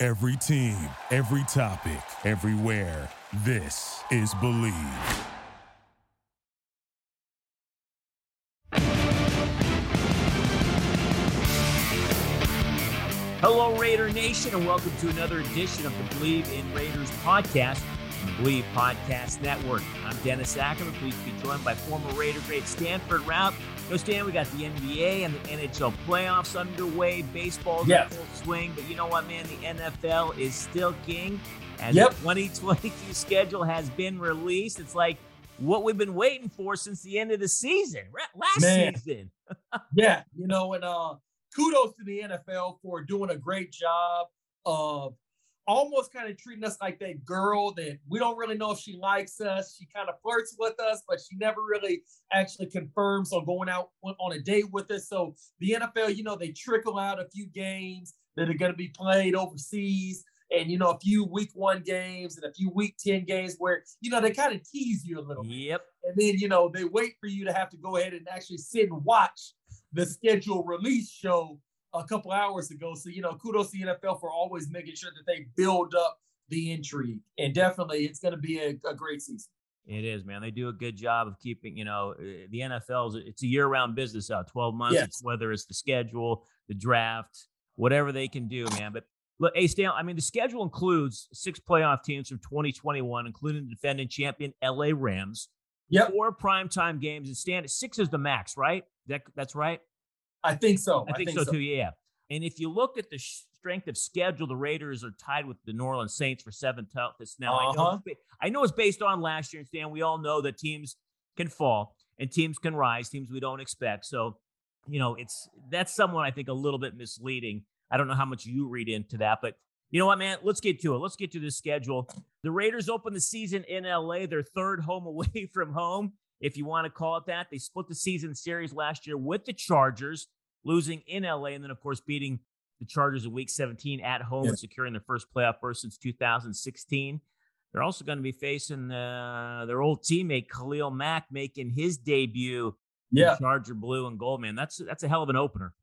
Every team, every topic, everywhere. This is Bleav. Hello, Raider Nation, and welcome to another edition of the Bleav in Raiders podcast Bleav Podcast Network. I'm Dennis Ackerman. Please be joined by former Raider great Stanford Routt. You know, Stan, we got the NBA and the NHL playoffs underway. Baseball's yes. in full swing, but you know what, man? The NFL is still king. And yep. the 2022 schedule has been released. It's like what we've been waiting for since the end of the season, last man. season. yeah, you know, and uh kudos to the NFL for doing a great job of almost kind of treating us like that girl that we don't really know if she likes us. She kind of flirts with us, but she never really actually confirms on going out on a date with us. So the NFL, you know, they trickle out a few games that are going to be played overseas. And you know, a few week one games and a few week 10 games where, you know, they kind of tease you a little Yep. And then, you know, they wait for you to have to go ahead and actually sit and watch the schedule release show a couple hours ago. So, you know, kudos to the NFL for always making sure that they build up the intrigue. And definitely it's going to be a, a, great season. It is, man. They do a good job of keeping, you know, eh, the NFL's it's a year-round business out 12 months. Yes. It's whether it's the schedule, the draft, whatever they can do, man. But look, hey, Stan, I mean, the schedule includes six playoff teams from 2021, including the defending champion LA Rams. Yep. Four primetime games. And Stan, six is the max, right? That, that's right. I think so. I think, I think so, so, too. Yeah. And if you look at the strength of schedule, the Raiders are tied with the New Orleans Saints for seventh toughest. Now uh-huh. I know I know it's based on last year, and Stan. We all know that teams can fall and teams can rise, teams we don't expect. So, you know, it's that's someone I think a little bit misleading. I don't know how much you read into that, but you know what, man? Let's get to it. Let's get to the schedule. The Raiders open the season in LA, their third home away from home if you want to call it that. They split the season series last year with the Chargers, losing in LA, and then, of course, beating the Chargers in week 17 at home yeah. and securing their first playoff berth since 2016. They're also going to be facing uh, their old teammate Khalil Mack making his debut yeah. Charger blue and gold, man. That's that's a hell of an opener.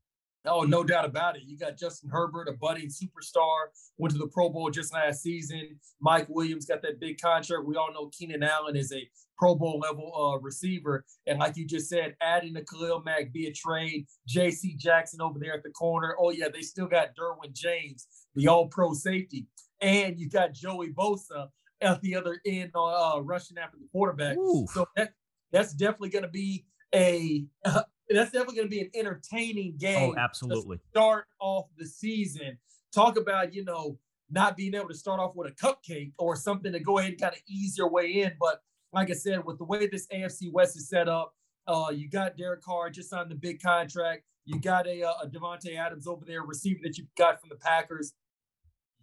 Oh, no doubt about it. You got Justin Herbert, a budding superstar, went to the Pro Bowl just last season. Mike Williams got that big contract. We all know Keenan Allen is a Pro Bowl level uh, receiver. And like you just said, adding the Khalil Mack via trade, J.C. Jackson over there at the corner. Oh, yeah, they still got Derwin James, the all pro safety. And you got Joey Bosa at the other end uh, rushing after the quarterback. Ooh. So that, that's definitely going to be a uh, that's definitely going to be an entertaining game. Oh, absolutely. start off the season. Talk about, you know, not being able to start off with a cupcake or something to go ahead and kind of ease your way in. But like I said, with the way this AFC West is set up, uh, you got Derek Carr just on the big contract. You got a, uh, a Adams over there, receiver that you got from the Packers.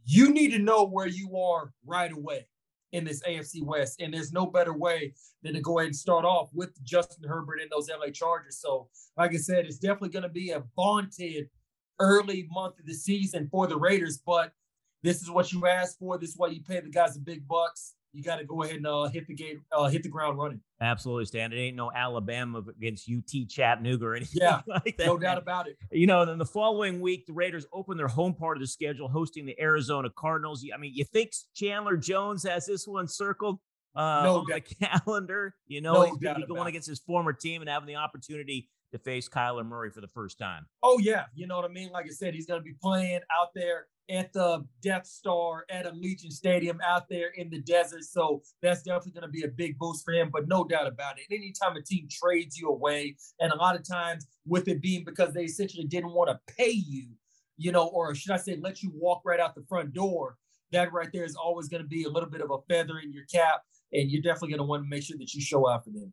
You need to know where you are right away in this AFC West. And there's no better way than to go ahead and start off with Justin Herbert and those LA Chargers. So, like I said, it's definitely going to be a vaunted early month of the season for the Raiders. But this is what you asked for. This is why you pay the guys the big bucks you got to go ahead and uh, hit the gate, uh, hit the ground running. Absolutely, Stan. It ain't no Alabama against UT Chattanooga or anything yeah, like that. No doubt about it. You know, then the following week, the Raiders open their home part of the schedule, hosting the Arizona Cardinals. I mean, you think Chandler Jones has this one circled uh, no on doubt. the calendar? You know, No he's going to be going against his former team and having the opportunity to face Kyler Murray for the first time. Oh yeah, you know what I mean. Like I said, he's going to be playing out there at the Death Star at Allegiant Stadium out there in the desert. So that's definitely going to be a big boost for him. But no doubt about it. Anytime a team trades you away, and a lot of times with it being because they essentially didn't want to pay you, you know, or should I say, let you walk right out the front door. That right there is always going to be a little bit of a feather in your cap, and you're definitely going to want to make sure that you show out for them.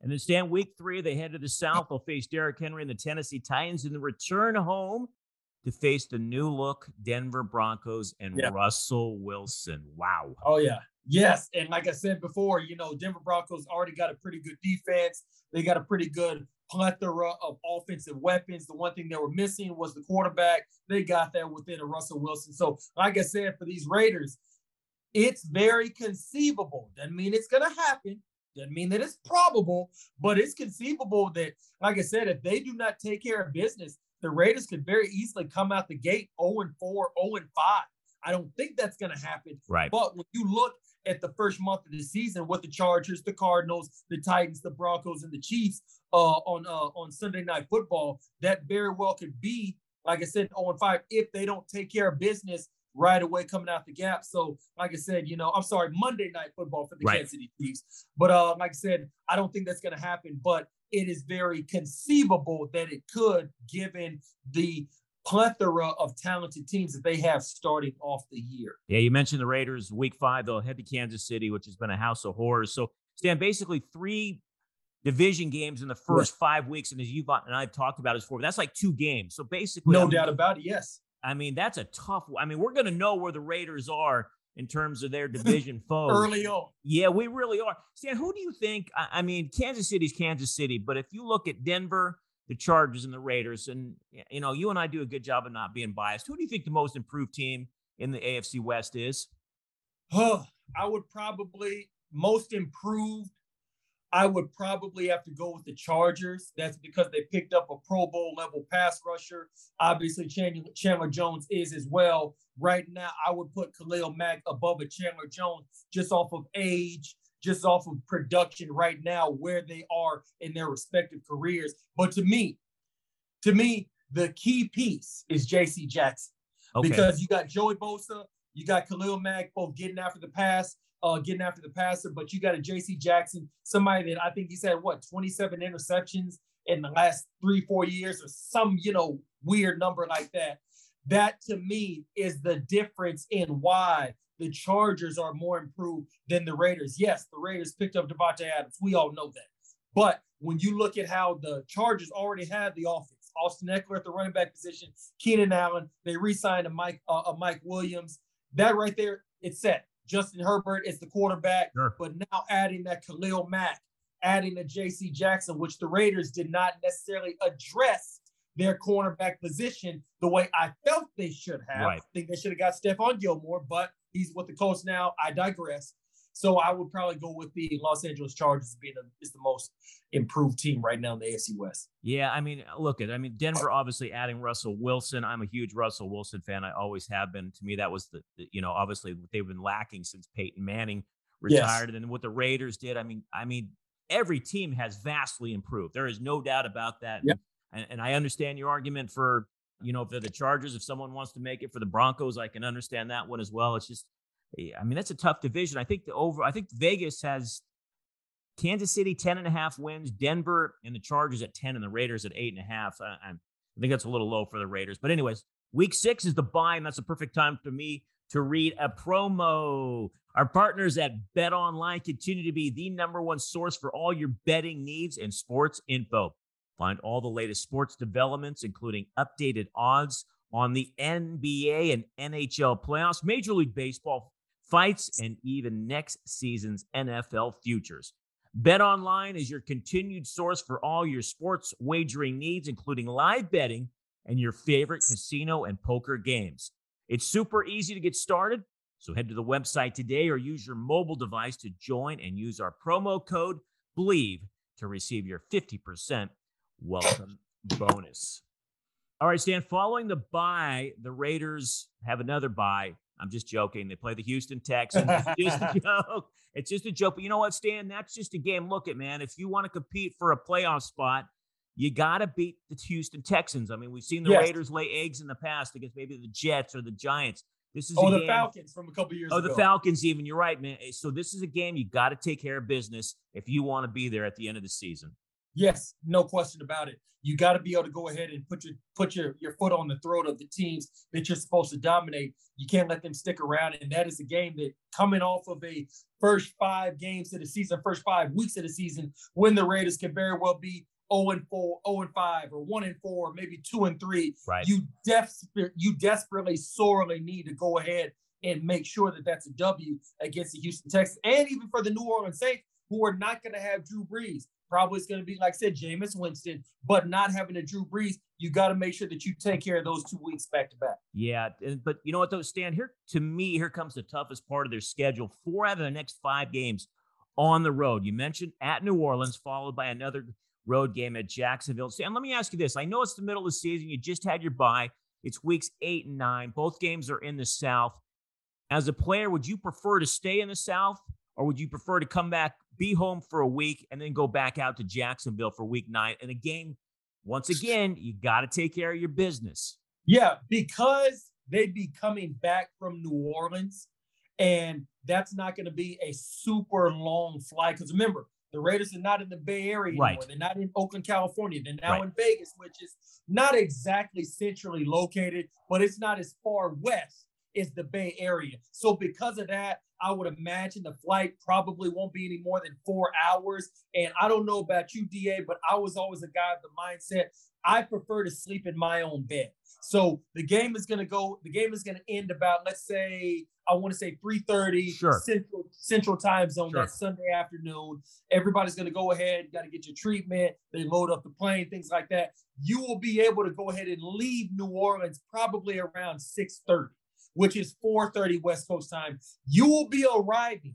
And then stand week three, they head to the South. They'll face Derrick Henry and the Tennessee Titans in the return home to face the new look Denver Broncos and Yeah. Russell Wilson. Wow. Oh yeah. Yes. And like I said before, you know, Denver Broncos already got a pretty good defense. They got a pretty good plethora of offensive weapons. The one thing they were missing was the quarterback. They got that within a Russell Wilson. So, like I said, for these Raiders, it's very conceivable. Doesn't mean it's gonna happen. Doesn't mean that it's probable, but it's conceivable that, like I said, if they do not take care of business, the Raiders could very easily come out the gate 0 and 4, 0 and 5. I don't think that's going to happen. Right. But when you look at the first month of the season with the Chargers, the Cardinals, the Titans, the Broncos, and the Chiefs uh, on uh, on Sunday Night Football, that very well could be, like I said, 0 and 5 if they don't take care of business right away coming out the gap. So, like I said, you know, I'm sorry, Monday Night Football for the Right. Kansas City Chiefs. But uh, like I said, I don't think that's going to happen. But it is very conceivable that it could, given the plethora of talented teams that they have starting off the year. Yeah, you mentioned the Raiders week five, they'll head to Kansas City, which has been a house of horrors. So, Stan, basically three division games in the first five weeks. And as you've and I've talked about it before, that's like two games. So basically, I No mean, doubt about it. Yes. I mean, that's a tough. I mean, we're going to know where the Raiders are in terms of their division foes. Early on. Yeah, we really are. Stan, who do you think? I, I mean, Kansas City's Kansas City, but if you look at Denver, the Chargers, and the Raiders, and you know, you and I do a good job of not being biased. Who do you think the most improved team in the AFC West is? Huh, I would probably most improved. I would probably have to go with the Chargers. That's because they picked up a Pro Bowl level pass rusher. Obviously, Chandler, Chandler Jones is as well. Right now, I would put Khalil Mack above a Chandler Jones just off of age, just off of production right now, where they are in their respective careers. But to me, to me, the key piece is J.C. Jackson Okay. because you got Joey Bosa, you got Khalil Mack both getting after the pass, uh, getting after the passer, but you got a J.C. Jackson, somebody that I think he's had what 27 interceptions in the last three, four years, or some you know weird number like that. That to me is the difference in why the Chargers are more improved than the Raiders. Yes, the Raiders picked up Davante Adams. We all know that. But when you look at how the Chargers already have the offense, Austin Ekeler at the running back position, Keenan Allen, they re-signed a Mike uh, a Mike Williams. That right there, it's set. Justin Herbert is the quarterback, Sure. but now adding that Khalil Mack, adding a J.C. Jackson, which the Raiders did not necessarily address their cornerback position the way I felt they should have. Right. I think they should have got Stephon Gilmore, but he's with the Colts now. I digress. So I would probably go with the Los Angeles Chargers being a, is the most improved team right now in the AFC West. Yeah, I mean, look at, I mean, Denver obviously adding Russell Wilson. I'm a huge Russell Wilson fan. I always have been. To me, that was the, the- you know, obviously they've been lacking since Peyton Manning Yes. retired, and then what the Raiders did. I mean, I mean, every team has vastly improved. There is no doubt about that. Yep. And, and I understand your argument for, you know, for the Chargers, if someone wants to make it for the Broncos, I can understand that one as well. It's just, Eh, I mean, that's a tough division. I think the over, I think Vegas has Kansas City 10 and a half wins, Denver and the Chargers at 10 and the Raiders at eight and a half. I, I think that's a little low for the Raiders. But anyways, week six is the bye, and that's a perfect time for me to read a promo. Our partners at BetOnline continue to be the number one source for all your betting needs and sports info. Find all the latest sports developments, including updated odds on the NBA and NHL playoffs, Major League Baseball fights, and even next season's NFL futures. BetOnline is your continued source for all your sports wagering needs, including live betting and your favorite casino and poker games. It's super easy to get started, so head to the website today or use your mobile device to join and use our promo code BLEAV to receive your 50% welcome bonus. All right, Stan, following the bye, the Raiders have another bye. I'm just joking. They play the Houston Texans. It's just a joke. It's just a joke. But you know what, Stan? That's just a game. Look at man. If you want to compete for a playoff spot, you got to beat the Houston Texans. I mean, we've seen the Yes. Raiders lay eggs in the past against maybe the Jets or the Giants. This is Oh, the game- Falcons from a couple years oh, ago. Oh, ago. the Falcons, even. You're right, man. So this is a game you got to take care of business if you want to be there at the end of the season. Yes, no question about it. You got to be able to go ahead and put your put your your foot on the throat of the teams that you're supposed to dominate. You can't let them stick around, and that is a game that coming off of a first five games of the season, first five weeks of the season, when the Raiders can very well be 0 and 4, 0 and 5, or 1 and 4, maybe 2 and 3, right. you desperate you desperately sorely need to go ahead and make sure that that's a W against the Houston Texans and even for the New Orleans Saints who are not going to have Drew Brees. Probably it's going to be, like I said, Jameis Winston, but not having a Drew Brees, you got to make sure that you take care of those two weeks back to back. Yeah, but you know what though, Stan? Here to me, here comes the toughest part of their schedule. Four out of the next five games on the road. You mentioned at New Orleans, followed by another road game at Jacksonville. Stan, let me ask you this: I know it's the middle of the season. You just had your bye. It's weeks eight and nine. Both games are in the South. As a player, would you prefer to stay in the South, or would you prefer to come back be home for a week and then go back out to Jacksonville for week nine. And a game, once again, you got to take care of your business. Yeah, because they'd be coming back from New Orleans, and that's not going to be a super long flight. Because remember, the Raiders are not in the Bay Area anymore. Right. They're not in Oakland, California. They're now Right. in Vegas, which is not exactly centrally located, but it's not as far west as the Bay Area. So because of that, I would imagine the flight probably won't be any more than four hours. And I don't know about you, DA, but I was always a guy of the mindset I prefer to sleep in my own bed. So the game is going to go. The game is going to end about, let's say, I want to say 3:30 Sure. Central Central Time Zone Sure. that Sunday afternoon. Everybody's going to go ahead. Got to get your treatment. They load up the plane, things like that. You will be able to go ahead and leave New Orleans probably around 6:30, which is 4:30 West Coast time. You will be arriving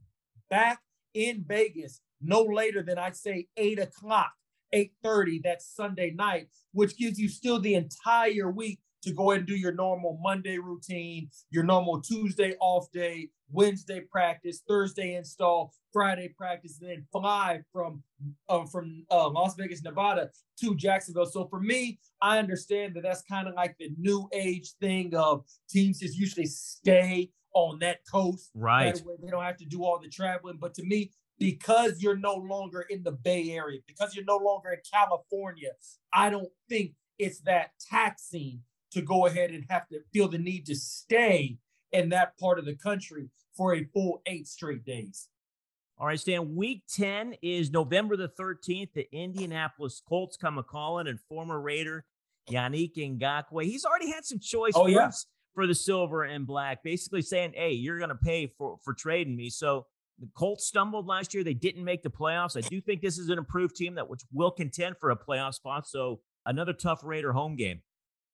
back in Vegas no later than I'd say eight o'clock, 8:30 that Sunday night, which gives you still the entire week to go ahead and do your normal Monday routine, your normal Tuesday off day, Wednesday practice, Thursday install, Friday practice, and then fly from uh, from uh, Las Vegas, Nevada to Jacksonville. So for me, I understand that that's kind of like the new age thing of teams just usually stay on that coast. Right. That they don't have to do all the traveling. But to me, because you're no longer in the Bay Area, because you're no longer in California, I don't think it's that taxing to go ahead and have to feel the need to stay in that part of the country for a full eight straight days. All right, Stan. Week 10 is November the 13th. The Indianapolis Colts come a calling, and former Raider Yannick Ngakoue. He's already had some choice Oh, yeah. for the silver and black, basically saying, hey, you're going to pay for, for trading me. So the Colts stumbled last year. They didn't make the playoffs. I do think this is an improved team that which will contend for a playoff spot. So another tough Raider home game.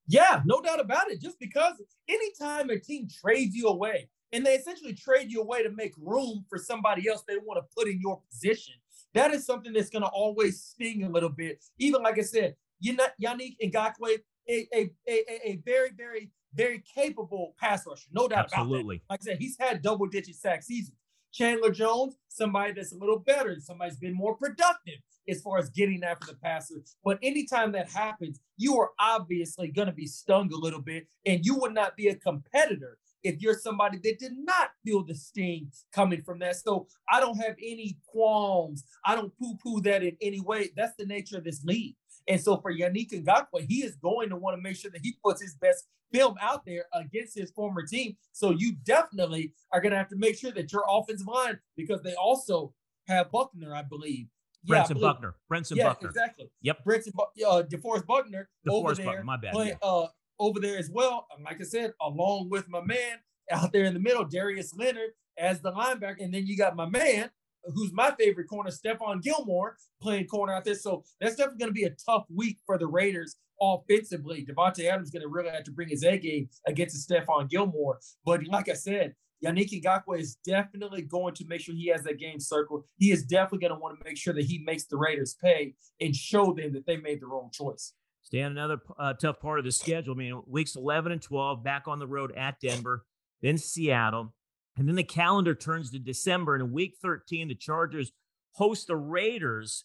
Yeah, no doubt about it. Just because anytime a team trades you away and they essentially trade you away to make room for somebody else they want to put in your position, that is something that's going to always sting a little bit. Even like I said, you know, Yannick Ngakoue, a, a, a, a very, very, very capable pass rusher. No doubt about that. Absolutely. Like I said, he's had double digit sack seasons. Chandler Jones, somebody that's a little better, somebody's been more productive as far as getting after the passer. But anytime that happens, you are obviously going to be stung a little bit, and you would not be a competitor if you're somebody that did not feel the sting coming from that. So I don't have any qualms. I don't poo poo that in any way. That's the nature of this league. And so for Yannick Ngakoue, he is going to want to make sure that he puts his best film out there against his former team. So you definitely are going to have to make sure that your offensive line, because they also have Buckner, I believe. Yeah, believe- Buckner. Brenson yeah, Buckner. exactly. Yep. Brenson, Bu- uh, DeForest Buckner over DeForest there, Buckner, my bad, play- uh, over there as well. Like I said, along with my man out there in the middle, Darius Leonard as the linebacker, and then you got my man, who's my favorite corner, Stephon Gilmore, playing corner out there. So that's definitely going to be a tough week for the Raiders offensively. Davante Adams going to really have to bring his A game against Stephon Gilmore. But like I said, Yannick Ngakoue is definitely going to make sure he has that game circled. He is definitely going to want to make sure that he makes the Raiders pay and show them that they made the wrong choice. Stan, another uh, tough part of the schedule. I mean, weeks 11 and 12, back on the road at Denver, then Seattle. And then the calendar turns to December. And in week 13, the Chargers host the Raiders.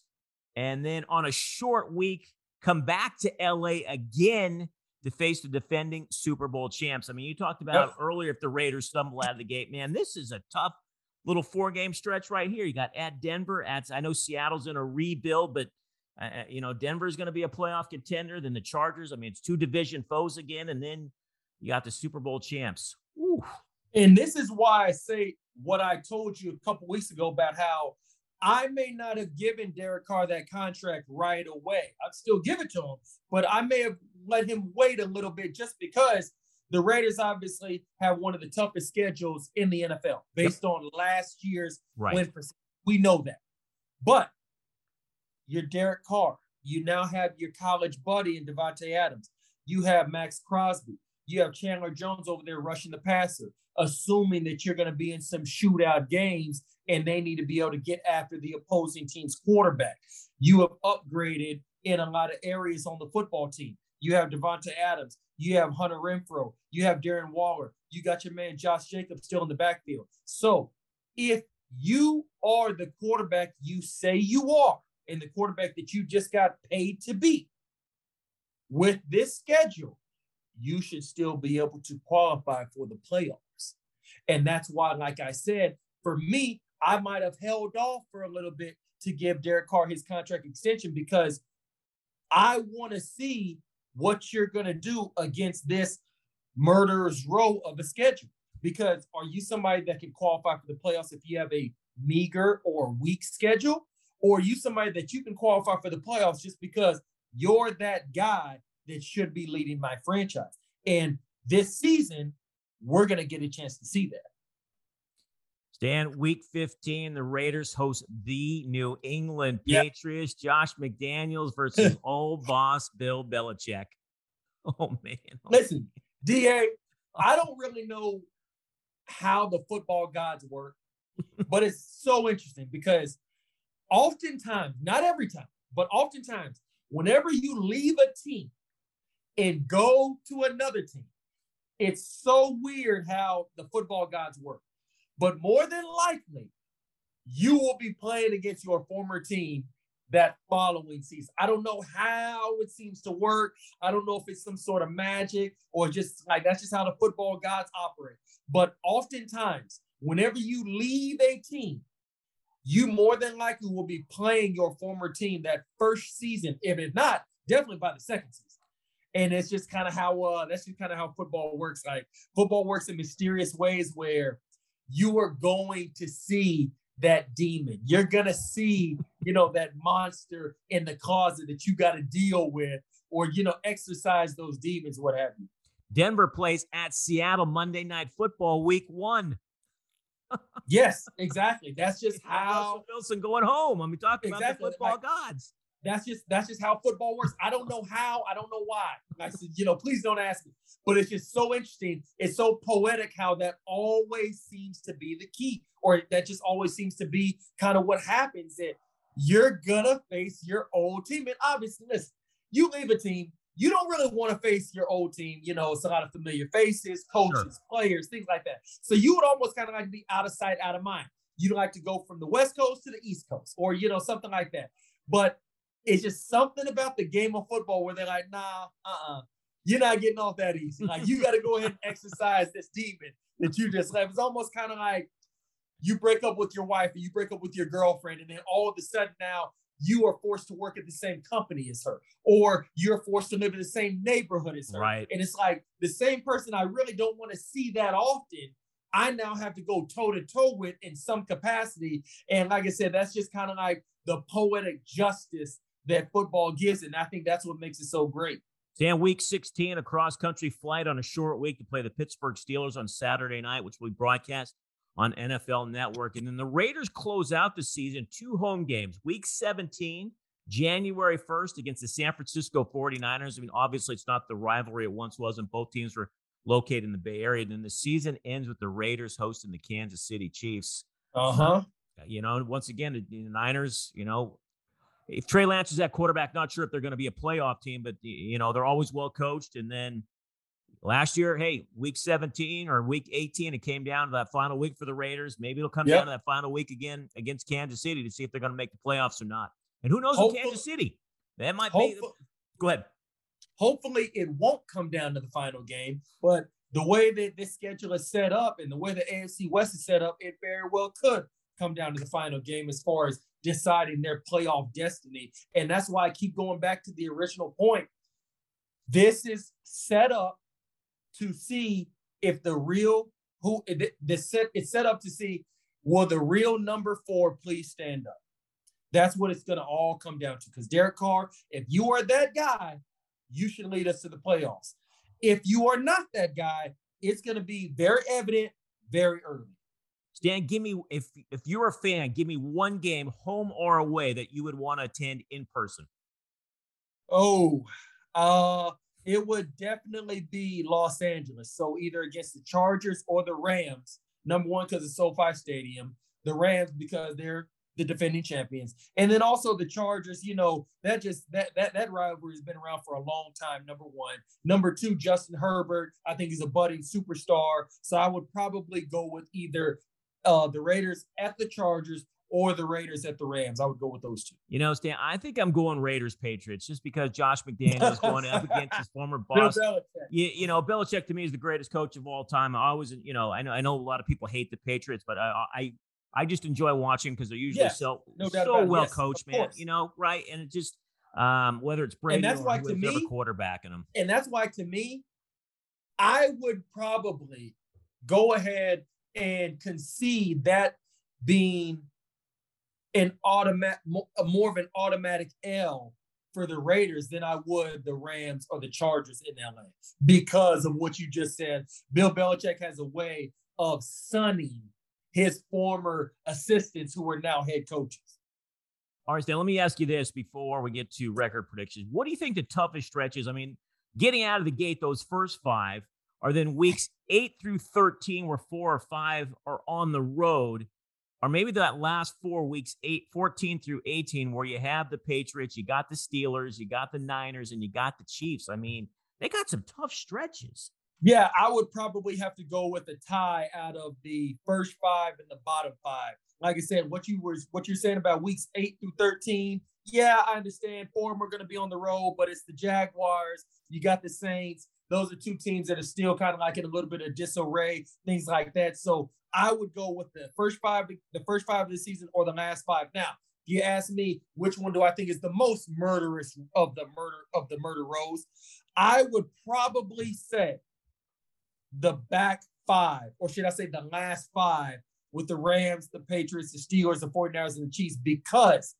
And then on a short week, come back to LA again to face the defending Super Bowl champs. I mean, you talked about Yep. earlier if the Raiders stumble out of the gate. Man, this is a tough little four game stretch right here. You got at Denver, at I know Seattle's in a rebuild, but uh, uh, you know, Denver's going to be a playoff contender. Then the Chargers. I mean, it's two division foes again, and then you got the Super Bowl champs. Ooh, And this is why I say what I told you a couple weeks ago about how I may not have given Derek Carr that contract right away. I'd still give it to him, but I may have let him wait a little bit just because the Raiders obviously have one of the toughest schedules in the NFL based yep. on last year's right. win percentage. We know that. But you're Derek Carr. You now have your college buddy in Davante Adams. You have Maxx Crosby. You have Chandler Jones over there rushing the passer, assuming that you're going to be in some shootout games and they need to be able to get after the opposing team's quarterback. You have upgraded in a lot of areas on the football team. You have Davante Adams. You have Hunter Renfrow. You have Darren Waller. You got your man Josh Jacobs still in the backfield. So if you are the quarterback you say you are, and the quarterback that you just got paid to be, with this schedule, you should still be able to qualify for the playoffs. And that's why, like I said, for me, I might have held off for a little bit to give Derek Carr his contract extension because I want to see what you're going to do against this murderer's row of a schedule. Because are you somebody that can qualify for the playoffs if you have a meager or weak schedule? Or are you somebody that you can qualify for the playoffs just because you're that guy that should be leading my franchise? And this season, we're going to get a chance to see that. Stan, week 15, the Raiders host the New England Patriots. Yep. Josh McDaniels versus old boss Bill Belichick. Oh, man. Oh, Listen, DA, I don't really know how the football gods work, but it's so interesting because oftentimes, not every time, but oftentimes, whenever you leave a team and go to another team, it's so weird how the football gods work. But more than likely, you will be playing against your former team that following season. I don't know how it seems to work. I don't know if it's some sort of magic or just like that's just how the football gods operate. But oftentimes, whenever you leave a team, you more than likely will be playing your former team that first season. If it's not, definitely by the second season. And it's just kind of how uh that's just kind of how football works. Like football works in mysterious ways where you are going to see that demon. You're going to see, you know, that monster in the closet that you got to deal with or, you know, exercise those demons, what have you. Denver plays at Seattle Monday Night Football week one. yes, exactly. That's just how Wilson going home. I mean, talking exactly. about the football like, gods. That's just that's just how football works. I don't know how. I don't know why. I said, you know, please don't ask me. But it's just so interesting. It's so poetic how that always seems to be the key, or that just always seems to be kind of what happens. That you're gonna face your old team, and obviously, listen, you leave a team, you don't really want to face your old team. You know, it's a lot of familiar faces, coaches, sure. players, things like that. So you would almost kind of like be out of sight, out of mind. You'd like to go from the West Coast to the East Coast, or you know, something like that. But it's just something about the game of football where they're like, nah, uh-uh. You're not getting off that easy. Like you got to go ahead and exercise this demon that you just left. It's almost kind of like you break up with your wife and you break up with your girlfriend, and then all of a sudden now you are forced to work at the same company as her, or you're forced to live in the same neighborhood as her. Right. And it's like the same person I really don't want to see that often. I now have to go toe to toe with in some capacity. And like I said, that's just kind of like the poetic justice that football gives. And I think that's what makes it so great. Dan, week 16, a cross country flight on a short week to play the Pittsburgh Steelers on Saturday night, which we broadcast on NFL Network. And then the Raiders close out the season two home games. Week 17, January 1st against the San Francisco 49ers. I mean, obviously, it's not the rivalry it once was, and both teams were located in the Bay Area. And then the season ends with the Raiders hosting the Kansas City Chiefs. Uh huh. You know, once again, the Niners, you know, if Trey Lance is at quarterback, not sure if they're going to be a playoff team, but you know they're always well coached. And then last year, hey, week 17 or week 18, it came down to that final week for the Raiders. Maybe it'll come yep. down to that final week again against Kansas City to see if they're going to make the playoffs or not. And who knows in Kansas City? That might be. Go ahead. Hopefully, it won't come down to the final game, but the way that this schedule is set up and the way the AFC West is set up, it very well could come down to the final game as far as deciding their playoff destiny. And that's why I keep going back to the original point. This is set up to see if the real who the set it's set up to see will the real number four please stand up. That's what it's going to all come down to. Because Derek Carr, if you are that guy, you should lead us to the playoffs. If you are not that guy, it's going to be very evident very early. Stan, give me if if you're a fan, give me one game, home or away, that you would want to attend in person. Oh, uh, it would definitely be Los Angeles. So either against the Chargers or the Rams. Number one, because it's SoFi Stadium. The Rams because they're the defending champions, and then also the Chargers. You know that just that that that rivalry has been around for a long time. Number one, number two, Justin Herbert. I think he's a budding superstar. So I would probably go with either uh, the Raiders at the Chargers or the Raiders at the Rams. I would go with those two. You know, Stan, I think I'm going Raiders Patriots just because Josh McDaniels going up against his former boss. You, you, know, Belichick to me is the greatest coach of all time. I always, you know, I know I know a lot of people hate the Patriots, but I I, I just enjoy watching because they're usually yes, so no so well yes, coached, man. You know, right? And it just um, whether it's Brady and that's or why to me, quarterbacking them. And that's why to me, I would probably go ahead and concede that being an automatic, more of an automatic L for the Raiders than I would the Rams or the Chargers in LA because of what you just said. Bill Belichick has a way of sunning his former assistants who are now head coaches. All right, Stan, let me ask you this before we get to record predictions. What do you think the toughest stretch is? I mean, getting out of the gate, those first five are then weeks eight through 13, where four or five are on the road or maybe that last four weeks, eight, 14 through 18, where you have the Patriots, you got the Steelers, you got the Niners, and you got the Chiefs. I mean, they got some tough stretches. Yeah, I would probably have to go with a tie out of the first five and the bottom five. Like I said, what you were what you're saying about weeks eight through 13, yeah, I understand. Four are going to be on the road, but it's the Jaguars. You got the Saints. Those are two teams that are still kind of like in a little bit of disarray, things like that. So I would go with the first five, the first five of the season, or the last five. Now, if you ask me which one do I think is the most murderous of the murder of the murder rows, I would probably say the back five, or should I say the last five, with the Rams, the Patriots, the Steelers, the 49ers, and the Chiefs, because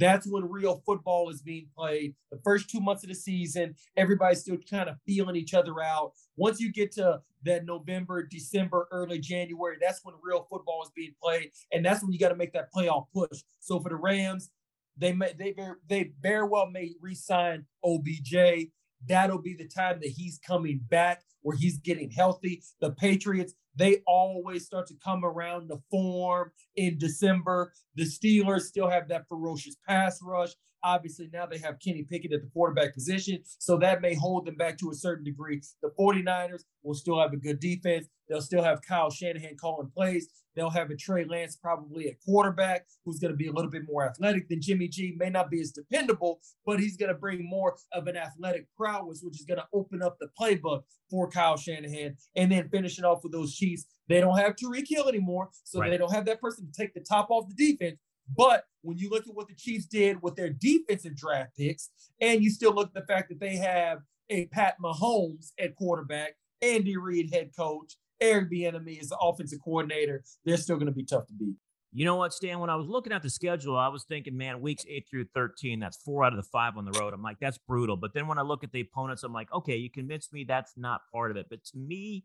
that's when real football is being played. The first two months of the season, everybody's still kind of feeling each other out. Once you get to that November, December, early January, that's when real football is being played, and that's when you got to make that playoff push. So for the Rams, they may they they very well may re-sign OBJ. That'll be the time that he's coming back, where he's getting healthy. The Patriots, they always start to come around the form in December. The Steelers still have that ferocious pass rush. Obviously, now they have Kenny Pickett at the quarterback position, so that may hold them back to a certain degree. The 49ers will still have a good defense. They'll still have Kyle Shanahan calling plays. They'll have a Trey Lance probably at quarterback, who's going to be a little bit more athletic than Jimmy G. May not be as dependable, but he's going to bring more of an athletic prowess, which is going to open up the playbook for Kyle Shanahan. And then finishing off with those Chiefs, they don't have Tyreek Hill anymore, so right. they don't have that person to take the top off the defense. But when you look at what the Chiefs did with their defensive draft picks, and you still look at the fact that they have a Pat Mahomes at quarterback, Andy Reid head coach, Eric Bieniemy is the offensive coordinator, they're still going to be tough to beat. You know what, Stan? When I was looking at the schedule, I was thinking, man, weeks eight through 13, that's four out of the five on the road. I'm like, that's brutal. But then when I look at the opponents, I'm like, okay, you convinced me that's not part of it. But to me,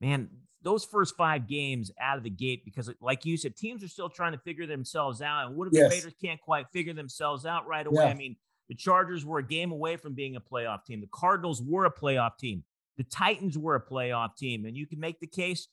man, those first five games out of the gate, because like you said, teams are still trying to figure themselves out. And what if yes. the Raiders can't quite figure themselves out right away? Yeah. I mean, the Chargers were a game away from being a playoff team. The Cardinals were a playoff team. The Titans were a playoff team. And you can make the case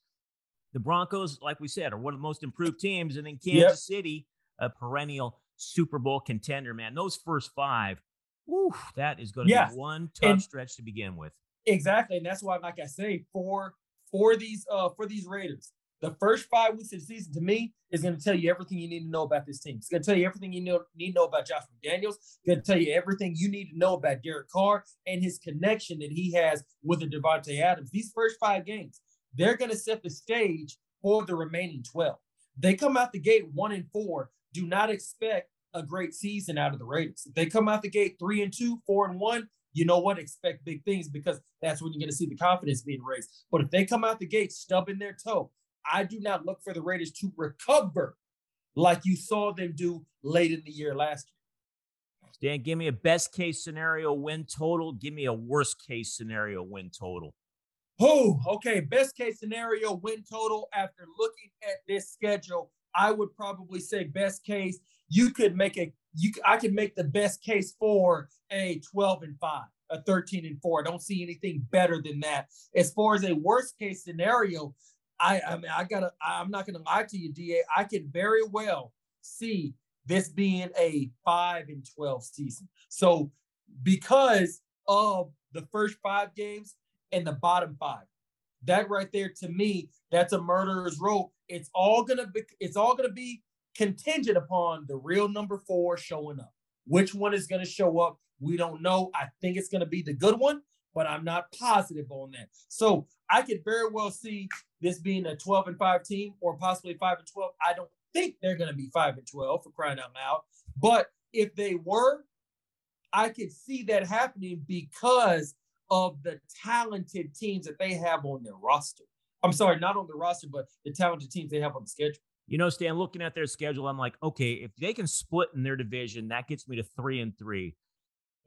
the Broncos, like we said, are one of the most improved teams. And then Kansas yep. City, a perennial Super Bowl contender, man. Those first five, whew, that is going to yeah. be one tough and stretch to begin with. Exactly. And that's why, like I say, for for these uh for these Raiders, the first five weeks of the season to me is going to tell you everything you need to know about this team. It's going to tell you everything you know, need to know about Josh McDaniels. It's going to tell you everything you need to know about Derek Carr and his connection that he has with the Davante Adams. These first five games, they're going to set the stage for the remaining 12. They come out the gate one and four. Do not expect a great season out of the Raiders. If they come out the gate three and two, four and one, you know what? Expect big things because that's when you're going to see the confidence being raised. But if they come out the gate stubbing their toe, I do not look for the Raiders to recover like you saw them do late in the year last year. Dan, give me a best case scenario win total. Give me a worst case scenario win total. Oh, okay. Best case scenario win total after looking at this schedule, I would probably say best case. You could make a you I can make the best case for a 12 and 5, a 13 and 4. I don't see anything better than that. As far as a worst case scenario, I I mean I gotta I'm not gonna lie to you, DA. I can very well see this being a 5 and 12 season. So because of the first five games, and the bottom five. That right there to me, that's a murderer's row. It's all gonna be it's all gonna be contingent upon the real number four showing up. Which one is gonna show up? We don't know. I think it's gonna be the good one, but I'm not positive on that. So I could very well see this being a 12 and 5 team or possibly 5 and 12. I don't think they're gonna be 5 and 12 for crying out loud. But if they were, I could see that happening because of the talented teams that they have on their roster. I'm sorry, not on the roster, but the talented teams they have on the schedule. You know, Stan, looking at their schedule, I'm like, okay, if they can split in their division, that gets me to three and three.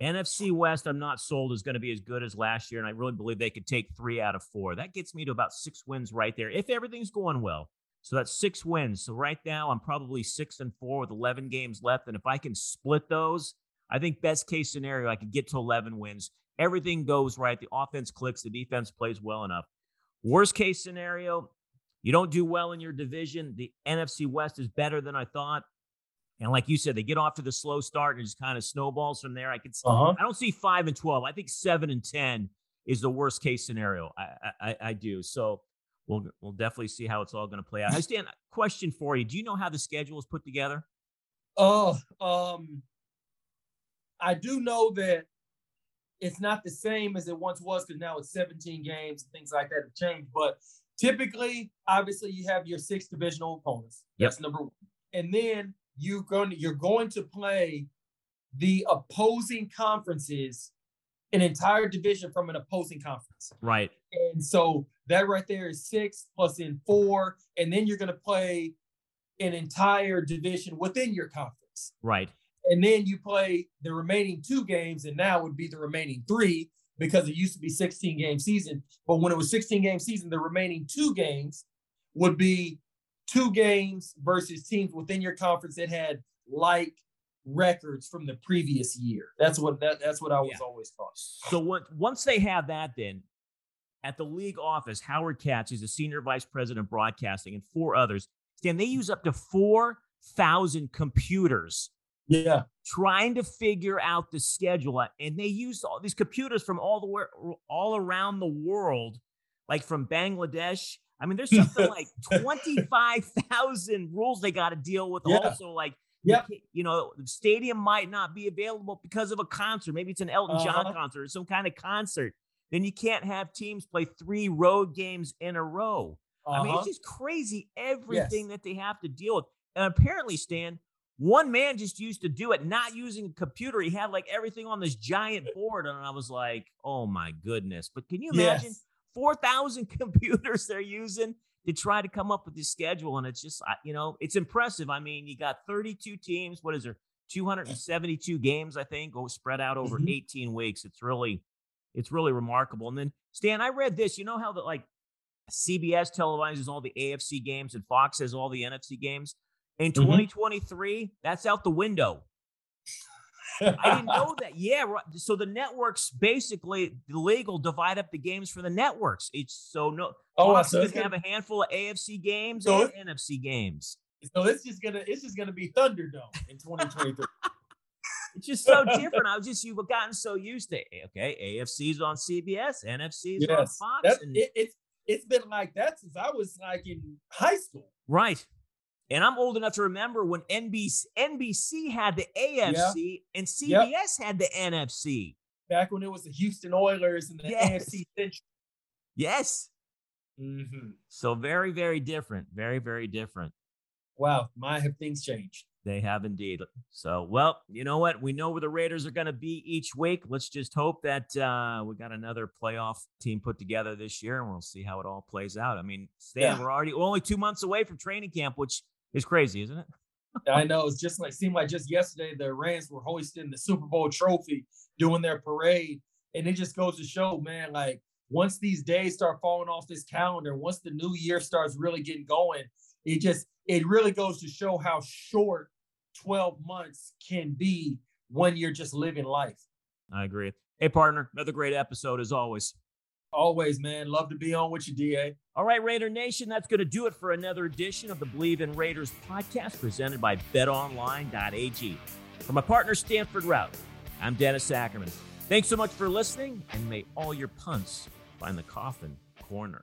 NFC West, I'm not sold is going to be as good as last year, and I really believe they could take three out of four. That gets me to about six wins right there, if everything's going well. So that's six wins. So right now, I'm probably six and four with 11 games left, and if I can split those, I think best case scenario, I could get to 11 wins everything goes right. The offense clicks, the defense plays well enough. Worst case scenario, you don't do well in your division. The NFC West is better than I thought. And like you said, they get off to the slow start and just kind of snowballs from there. I could uh-huh. I don't see five and twelve. I think seven and ten is the worst case scenario. I I, I do. So we'll we'll definitely see how it's all going to play out. I stand question for you. Do you know how the schedule is put together? Oh, um, I do know that it's not the same as it once was because now it's 17 games and things like that have changed. But typically, obviously, you have your six divisional opponents. Yep. That's number one. And then you're going to, you're going to play the opposing conferences, an entire division from an opposing conference. Right. And so that right there is six plus in four, and then you're going to play an entire division within your conference. Right and then you play the remaining two games, and now would be the remaining three because it used to be 16 game season. But when it was 16 game season, the remaining two games would be two games versus teams within your conference that had like records from the previous year. That's what that, that's what I was yeah. always taught. So what, once they have that, then at the league office, Howard Katz is the senior vice president of broadcasting, and four others. Stan, they use up to four thousand computers yeah. Trying to figure out the schedule. And they used all these computers from all the all around the world, like from Bangladesh. I mean, there's something like 25,000 rules they got to deal with. Yeah. Also, like, yeah, you know, the stadium might not be available because of a concert. Maybe it's an Elton uh-huh. John concert or some kind of concert. Then you can't have teams play three road games in a row. Uh-huh. I mean, it's uh-huh. just crazy everything yes. that they have to deal with. And apparently, Stan, one man just used to do it, not using a computer. He had like everything on this giant board. And I was like, oh my goodness. But can you imagine yes. 4,000 computers they're using to try to come up with this schedule? And it's just, you know, it's impressive. I mean, you got 32 teams. What is there? 272 games, I think, go spread out over mm-hmm. 18 weeks. It's really, it's really remarkable. And then, Stan, I read this. You know how that like CBS televises all the AFC games and Fox has all the NFC games? In 2023, mm-hmm. that's out the window. I didn't know that. Yeah, right. So the networks basically the league will divide up the games for the networks. It's so no. Oh, Fox so have a handful of AFC games so and NFC games. So it's just gonna it's just gonna be Thunderdome in 2023. it's just so different. I was just you've gotten so used to okay, AFC's on CBS, NFC's yes. on Fox. And, it, it's it's been like that since I was like in high school. Right. And I'm old enough to remember when NBC, NBC had the AFC yeah. and CBS yep. had the NFC. Back when it was the Houston Oilers and the yes. AFC Central. Yes. Mm-hmm. So very, very different. Very, very different. Wow. My have things changed. They have indeed. So, well, you know what? We know where the Raiders are going to be each week. Let's just hope that uh, we got another playoff team put together this year, and we'll see how it all plays out. I mean, Stan, yeah. we're already we're only two months away from training camp, which is crazy, isn't it? I know. It's just like seemed like just yesterday the Rams were hoisting the Super Bowl trophy, doing their parade, and it just goes to show, man, like once these days start falling off this calendar, once the new year starts really getting going, it just it really goes to show how short 12 months can be when you're just living life. I agree. Hey, partner, another great episode as always. Always, man. Love to be on with you, DA. All right, Raider Nation, that's going to do it for another edition of the Bleav in Raiders podcast presented by betonline.ag. For my partner, Stanford Routt, I'm Dennis Ackerman. Thanks so much for listening, and may all your punts find the coffin corner.